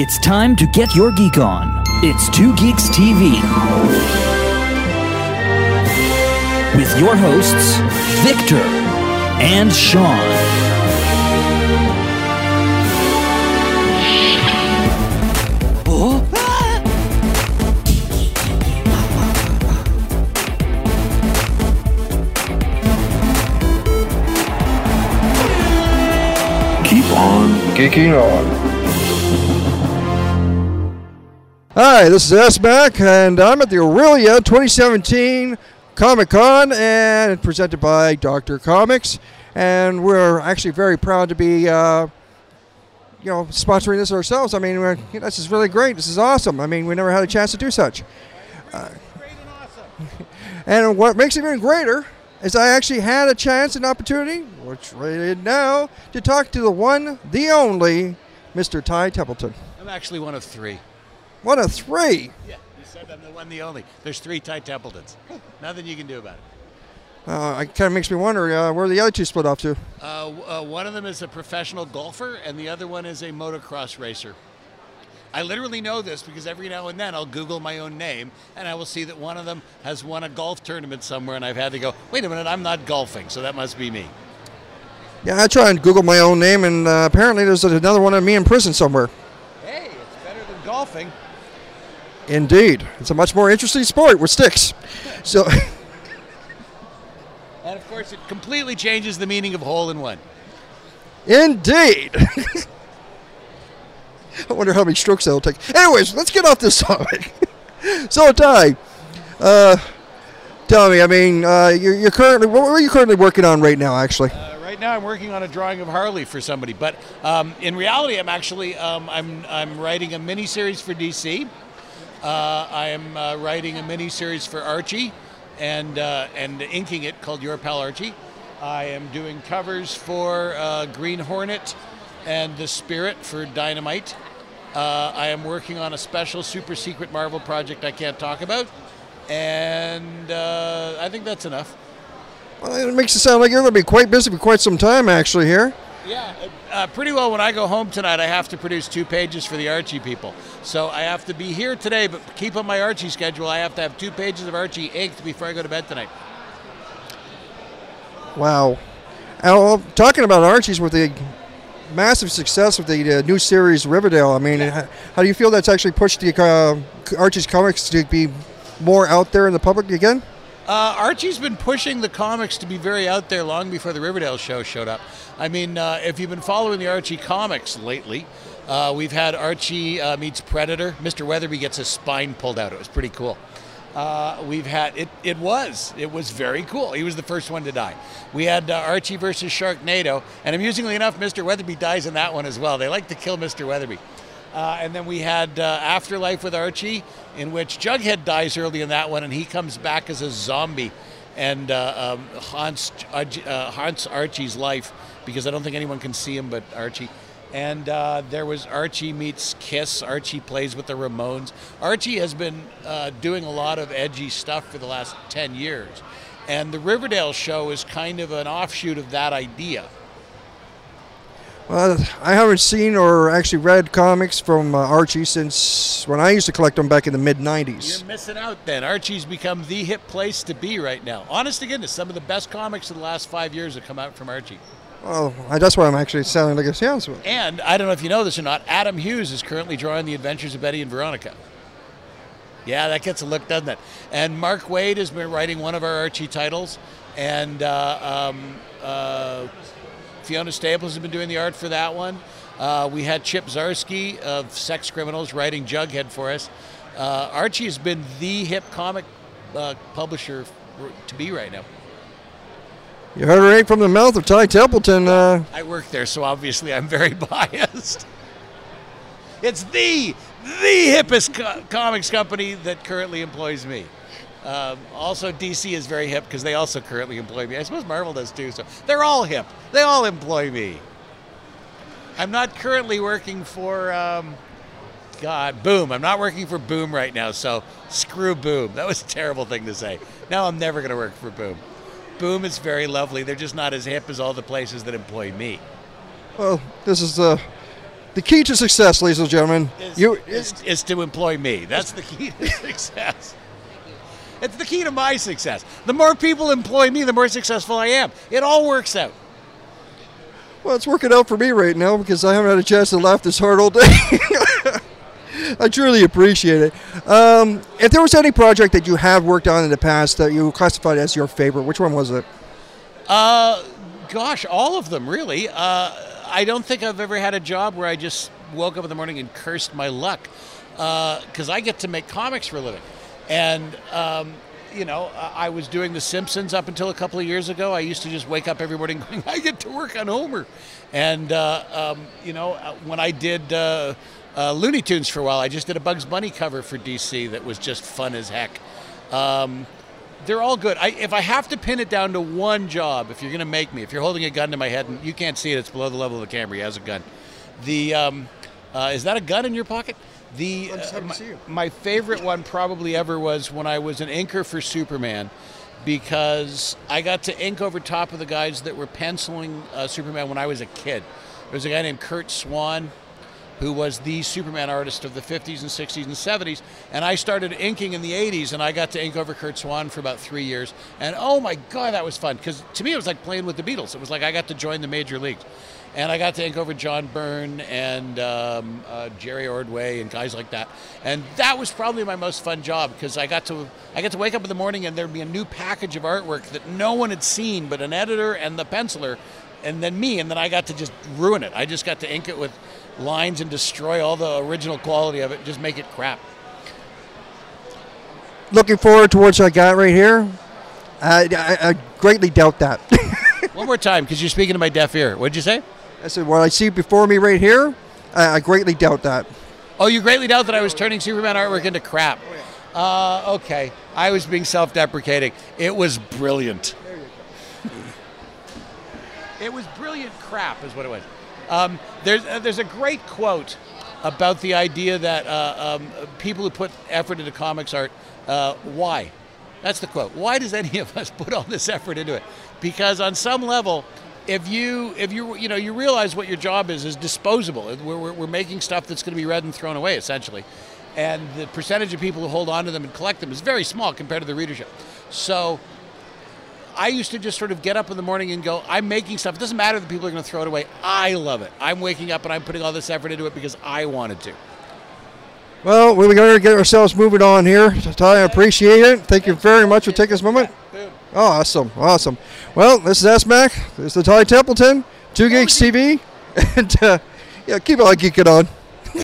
It's time to get your geek on. It's Two Geeks TV. With your hosts, Victor and Sean. Keep on geeking on. Hi, this is S Mac, and I'm at the Aurelia 2017 Comic Con, and presented by Doctor Comics. And we're actually very proud to be, uh, you know, sponsoring this ourselves. I mean, we're, this is really great. This is awesome. I mean, we never had a chance to do such. Uh, and what makes it even greater is I actually had a chance and opportunity, which right now, to talk to the one, the only, Mr. Ty Templeton. I'm actually one of three. What a three! Yeah, you said I'm the one, the only. There's three Ty Templetons. Nothing you can do about it. Uh, it kind of makes me wonder uh, where the other two split off to. Uh, uh, one of them is a professional golfer, and the other one is a motocross racer. I literally know this because every now and then I'll Google my own name, and I will see that one of them has won a golf tournament somewhere, and I've had to go, wait a minute, I'm not golfing, so that must be me. Yeah, I try and Google my own name, and uh, apparently there's another one of me in prison somewhere. Hey, it's better than golfing. Indeed, it's a much more interesting sport with sticks. So, And of course, it completely changes the meaning of hole in one. indeed. I wonder how many strokes that'll take. Anyways, let's get off this topic. so, Ty, uh, tell me. I mean, uh, you're, you're currently what are you currently working on right now? Actually, Uh, right now, I'm working on a drawing of Harley for somebody, but um, in reality, I'm actually um, I'm I'm writing a mini series for DC. Uh, I am uh, writing a mini series for Archie, and uh, and inking it called Your Pal Archie. I am doing covers for Green Hornet and the Spirit for Dynamite. Uh, I am working on a special super secret Marvel project I can't talk about, and uh, I think that's enough. well, it makes it sound like you're going to be quite busy for quite some time. Actually, here. Yeah, uh, pretty well. When I go home tonight, I have to produce two pages for the Archie people. So I have to be here today, but keep on my Archie schedule. I have to have two pages of Archie inked before I go to bed tonight. Wow. And, well, talking about Archie's with the massive success with the uh, new series Riverdale, I mean, how, how do you feel that's actually pushed the uh, Archie's comics to be more out there in the public again? Uh, Archie's been pushing the comics to be very out there long before the Riverdale show showed up. I mean, uh, if you've been following the Archie comics lately, uh, we've had Archie uh, meets Predator. Mr. Weatherbee gets his spine pulled out. It was pretty cool. Uh, we've had it. It was. It was very cool. He was the first one to die. We had uh, Archie versus Sharknado, and amusingly enough, Mr. Weatherbee dies in that one as well. They like to kill Mr. Weatherbee. Uh, and then we had uh, Afterlife with Archie, in which Jughead dies early in that one, and he comes back as a zombie and uh, um, haunts, uh, haunts Archie's life because I don't think anyone can see him but Archie. And uh, there was Archie meets Kiss. Archie plays with the Ramones. Archie has been uh, doing a lot of edgy stuff for the last 10 years. And the Riverdale show is kind of an offshoot of that idea. Well, I haven't seen or actually read comics from uh, Archie since when I used to collect them back in the mid 90s. You're missing out then. Archie's become the hip place to be right now. Honest to goodness, some of the best comics of the last five years have come out from Archie. Well, I, that's why I'm actually sounding like a so- And I don't know if you know this or not, Adam Hughes is currently drawing the adventures of Betty and Veronica. Yeah, that gets a look, doesn't it? And Mark Waid has been writing one of our Archie titles, and uh, um, uh, Fiona Staples has been doing the art for that one. Uh, we had Chip Zdarsky of Sex Criminals writing Jughead for us. Uh, Archie has been the hip comic uh, publisher to be right now. You heard it right from the mouth of Ty Templeton. Uh, I work there, so obviously I'm very biased. It's the the hippest co- comics company that currently employs me. Um, also, DC is very hip because they also currently employ me. I suppose Marvel does too. So they're all hip. They all employ me. I'm not currently working for um, God Boom. I'm not working for Boom right now. So screw Boom. That was a terrible thing to say. Now I'm never going to work for Boom. Boom is very lovely. They're just not as hip as all the places that employ me. well, this is uh, The key to success, ladies and gentlemen, is, you is, is to employ me. That's the key to success. It's the key to my success. The more people employ me, the more successful I am. It all works out. well, it's working out for me right now because I haven't had a chance to laugh this hard all day. I truly appreciate it. Um, if there was any project that you have worked on in the past that you classified as your favorite, which one was it? Uh, gosh, all of them really. Uh, I don't think I've ever had a job where I just woke up in the morning and cursed my luck, because I get to make comics for a living, and um, you know I was doing The Simpsons up until a couple of years ago. I used to just wake up every morning going, I get to work on Homer, and uh, um, you know uh, when I did. Uh, uh, Looney Tunes for a while. I just did a Bugs Bunny cover for DC that was just fun as heck. Um, they're all good. I, if I have to pin it down to one job, if you're going to make me, if you're holding a gun to my head and you can't see it, it's below the level of the camera. He has a gun. The um, uh, is that a gun in your pocket? The to my, my favorite one probably ever was when I was an inker for Superman, because I got to ink over top of the guys that were penciling uh, Superman when I was a kid. There was a guy named Curt Swan who was the Superman artist of the 50s and 60s and 70s. And I started inking in the 80s, and I got to ink over Curt Swan for about three years. And oh my God, that was fun. Because to me, it was like playing with the Beatles. It was like I got to join the major leagues. And I got to ink over John Byrne and um, uh, Jerry Ordway and guys like that. And that was probably my most fun job because I got to I got to wake up in the morning and there'd be a new package of artwork that no one had seen but an editor and the penciler, and then me. And then I got to just ruin it. I just got to ink it with lines and destroy all the original quality of it, just make it crap. Looking forward to what I got right here. I, I, I greatly doubt that. One more time, because you're speaking to my deaf ear. What'd you say? I said, what I see before me right here, I, I greatly doubt that. Oh, you greatly doubt that I was turning Superman artwork into crap. Uh, okay, I was being self-deprecating. It was brilliant. There you go. It was brilliant crap, is what it was. Um, there's uh, there's a great quote about the idea that uh, um, people who put effort into comics art, uh, why? That's the quote. Why does any of us put all this effort into it? Because on some level, if you if you you know you realize what your job is is disposable. We're, we're, we're making stuff that's going to be read and thrown away essentially, and the percentage of people who hold on to them and collect them is very small compared to the readership. So I used to just sort of get up in the morning and go, I'm making stuff. It doesn't matter that people are going to throw it away. I love it. I'm waking up and I'm putting all this effort into it because I wanted to. Well, we got to get ourselves moving on here. Ty, I appreciate it. Thank you very much for taking this moment. Oh, awesome, awesome. Well, this is S Mac. This is the Ty Templeton, Two Geeks TV, and uh, yeah, keep on geeking on.